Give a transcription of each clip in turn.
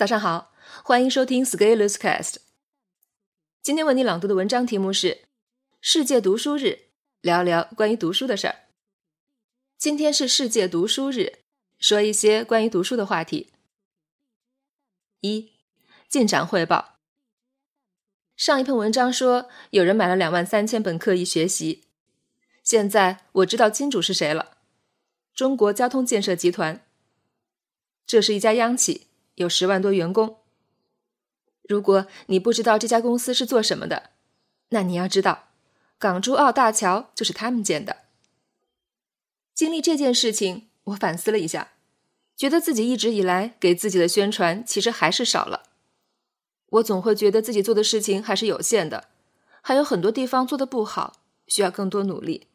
早上好，欢迎收听 Scaleus Cast。今天为你朗读的文章题目是“世界读书日”，聊聊关于读书的事儿。今天是世界读书日，说一些关于读书的话题。一、进展汇报。上一篇文章说有人买了两万三千本课余学习，现在我知道金主是谁了——中国交通建设集团。这是一家央企。有十万多员工。如果你不知道这家公司是做什么的，那你要知道，港珠澳大桥就是他们建的。经历这件事情，我反思了一下，觉得自己一直以来给自己的宣传其实还是少了。我总会觉得自己做的事情还是有限的，还有很多地方做的不好，需要更多努力，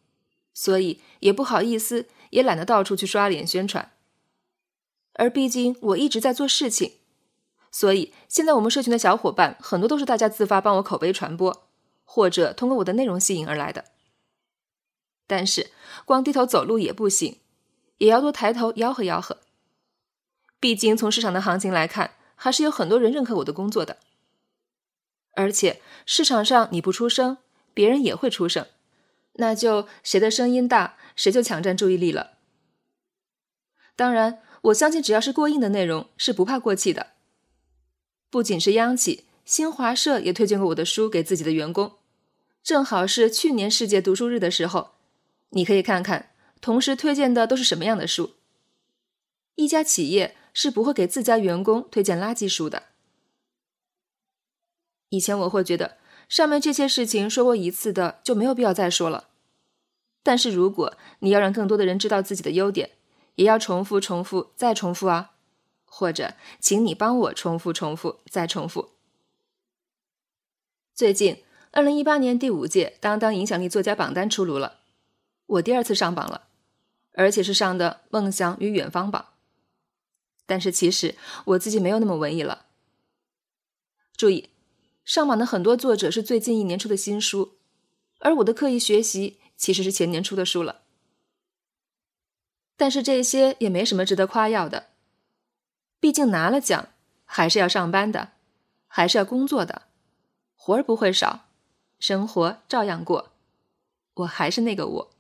所以也不好意思，也懒得到处去刷脸宣传。而毕竟我一直在做事情，所以现在我们社群的小伙伴很多都是大家自发帮我口碑传播，或者通过我的内容吸引而来的。但是光低头走路也不行，也要多抬头吆喝吆喝。毕竟从市场的行情来看，还是有很多人认可我的工作的。而且市场上你不出声，别人也会出声，那就谁的声音大，谁就抢占注意力了。当然。我相信，只要是过硬的内容，是不怕过气的。不仅是央企，新华社也推荐过我的书给自己的员工。正好是去年世界读书日的时候，你可以看看，同时推荐的都是什么样的书。一家企业是不会给自家员工推荐垃圾书的。以前我会觉得，上面这些事情说过一次的就没有必要再说了。但是如果你要让更多的人知道自己的优点，也要重复、重复、再重复啊！或者，请你帮我重复、重复、再重复。最近，二零一八年第五届当当影响力作家榜单出炉了，我第二次上榜了，而且是上的梦想与远方榜。但是其实我自己没有那么文艺了。注意，上榜的很多作者是最近一年出的新书，而我的刻意学习其实是前年出的书了。但是这些也没什么值得夸耀的，毕竟拿了奖还是要上班的，还是要工作的，活儿不会少，生活照样过，我还是那个我。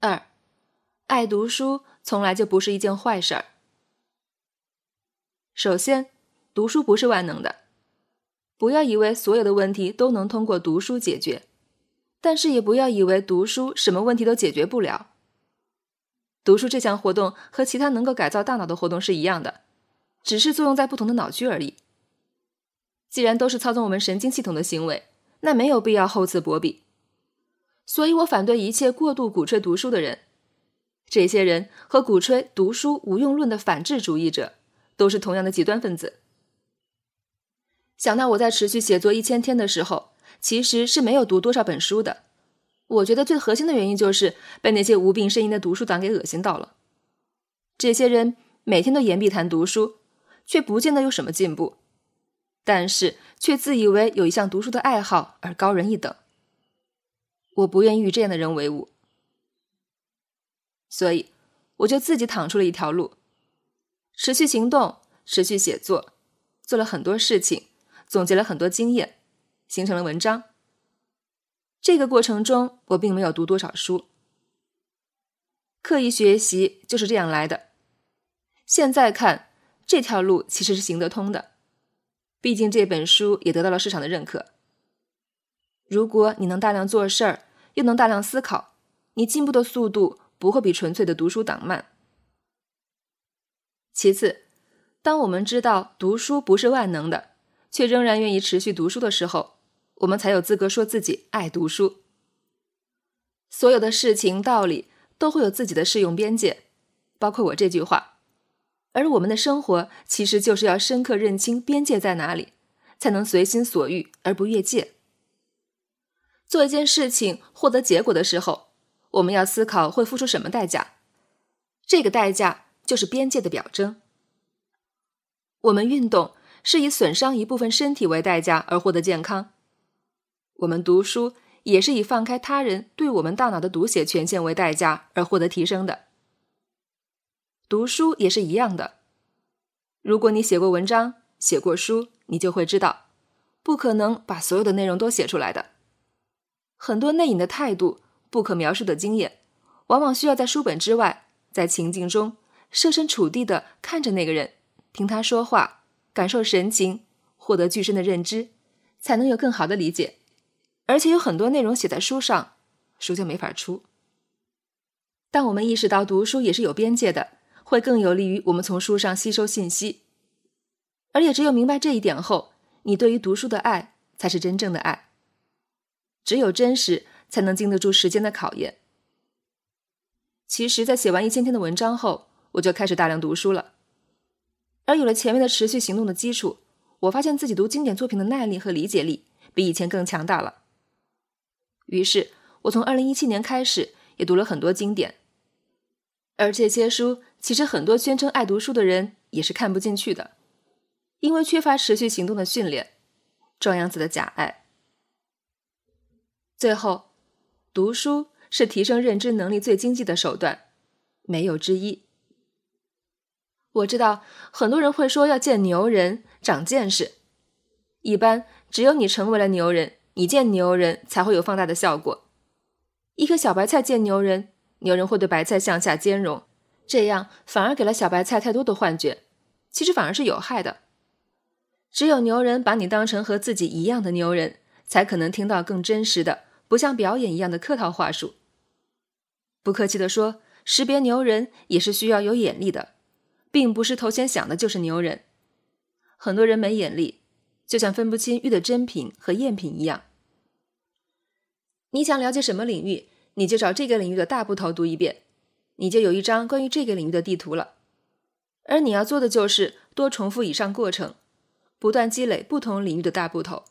二，爱读书从来就不是一件坏事儿。首先，读书不是万能的，不要以为所有的问题都能通过读书解决。但是也不要以为读书什么问题都解决不了。读书这项活动和其他能够改造大脑的活动是一样的，只是作用在不同的脑区而已。既然都是操纵我们神经系统的行为，那没有必要厚此薄彼。所以我反对一切过度鼓吹读书的人。这些人和鼓吹读书无用论的反智主义者都是同样的极端分子。想到我在持续写作一千天的时候。其实是没有读多少本书的。我觉得最核心的原因就是被那些无病呻吟的读书党给恶心到了。这些人每天都言必谈读书，却不见得有什么进步，但是却自以为有一项读书的爱好而高人一等。我不愿意与这样的人为伍，所以我就自己躺出了一条路，持续行动，持续写作，做了很多事情，总结了很多经验。形成了文章。这个过程中，我并没有读多少书，刻意学习就是这样来的。现在看这条路其实是行得通的，毕竟这本书也得到了市场的认可。如果你能大量做事儿，又能大量思考，你进步的速度不会比纯粹的读书党慢。其次，当我们知道读书不是万能的，却仍然愿意持续读书的时候，我们才有资格说自己爱读书。所有的事情道理都会有自己的适用边界，包括我这句话。而我们的生活其实就是要深刻认清边界在哪里，才能随心所欲而不越界。做一件事情获得结果的时候，我们要思考会付出什么代价，这个代价就是边界的表征。我们运动是以损伤一部分身体为代价而获得健康。我们读书也是以放开他人对我们大脑的读写权限为代价而获得提升的。读书也是一样的，如果你写过文章、写过书，你就会知道，不可能把所有的内容都写出来的。很多内隐的态度、不可描述的经验，往往需要在书本之外，在情境中设身处地的看着那个人，听他说话，感受神情，获得具身的认知，才能有更好的理解。而且有很多内容写在书上，书就没法出。但我们意识到读书也是有边界的，会更有利于我们从书上吸收信息。而也只有明白这一点后，你对于读书的爱才是真正的爱。只有真实，才能经得住时间的考验。其实，在写完一千天的文章后，我就开始大量读书了。而有了前面的持续行动的基础，我发现自己读经典作品的耐力和理解力比以前更强大了。于是，我从二零一七年开始也读了很多经典，而这些书其实很多宣称爱读书的人也是看不进去的，因为缺乏持续行动的训练，装样子的假爱。最后，读书是提升认知能力最经济的手段，没有之一。我知道很多人会说要见牛人长见识，一般只有你成为了牛人。你见牛人才会有放大的效果。一颗小白菜见牛人，牛人会对白菜向下兼容，这样反而给了小白菜太多的幻觉，其实反而是有害的。只有牛人把你当成和自己一样的牛人，才可能听到更真实的，不像表演一样的客套话术。不客气的说，识别牛人也是需要有眼力的，并不是头先想的就是牛人。很多人没眼力，就像分不清玉的真品和赝品一样。你想了解什么领域，你就找这个领域的大部头读一遍，你就有一张关于这个领域的地图了。而你要做的就是多重复以上过程，不断积累不同领域的大部头，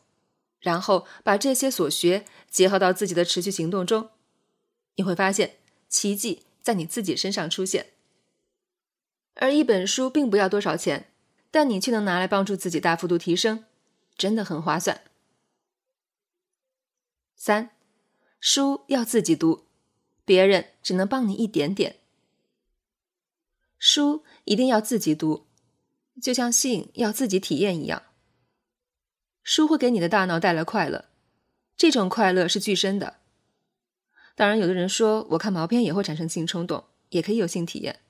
然后把这些所学结合到自己的持续行动中，你会发现奇迹在你自己身上出现。而一本书并不要多少钱，但你却能拿来帮助自己大幅度提升，真的很划算。三。书要自己读，别人只能帮你一点点。书一定要自己读，就像性要自己体验一样。书会给你的大脑带来快乐，这种快乐是具身的。当然，有的人说我看毛片也会产生性冲动，也可以有性体验。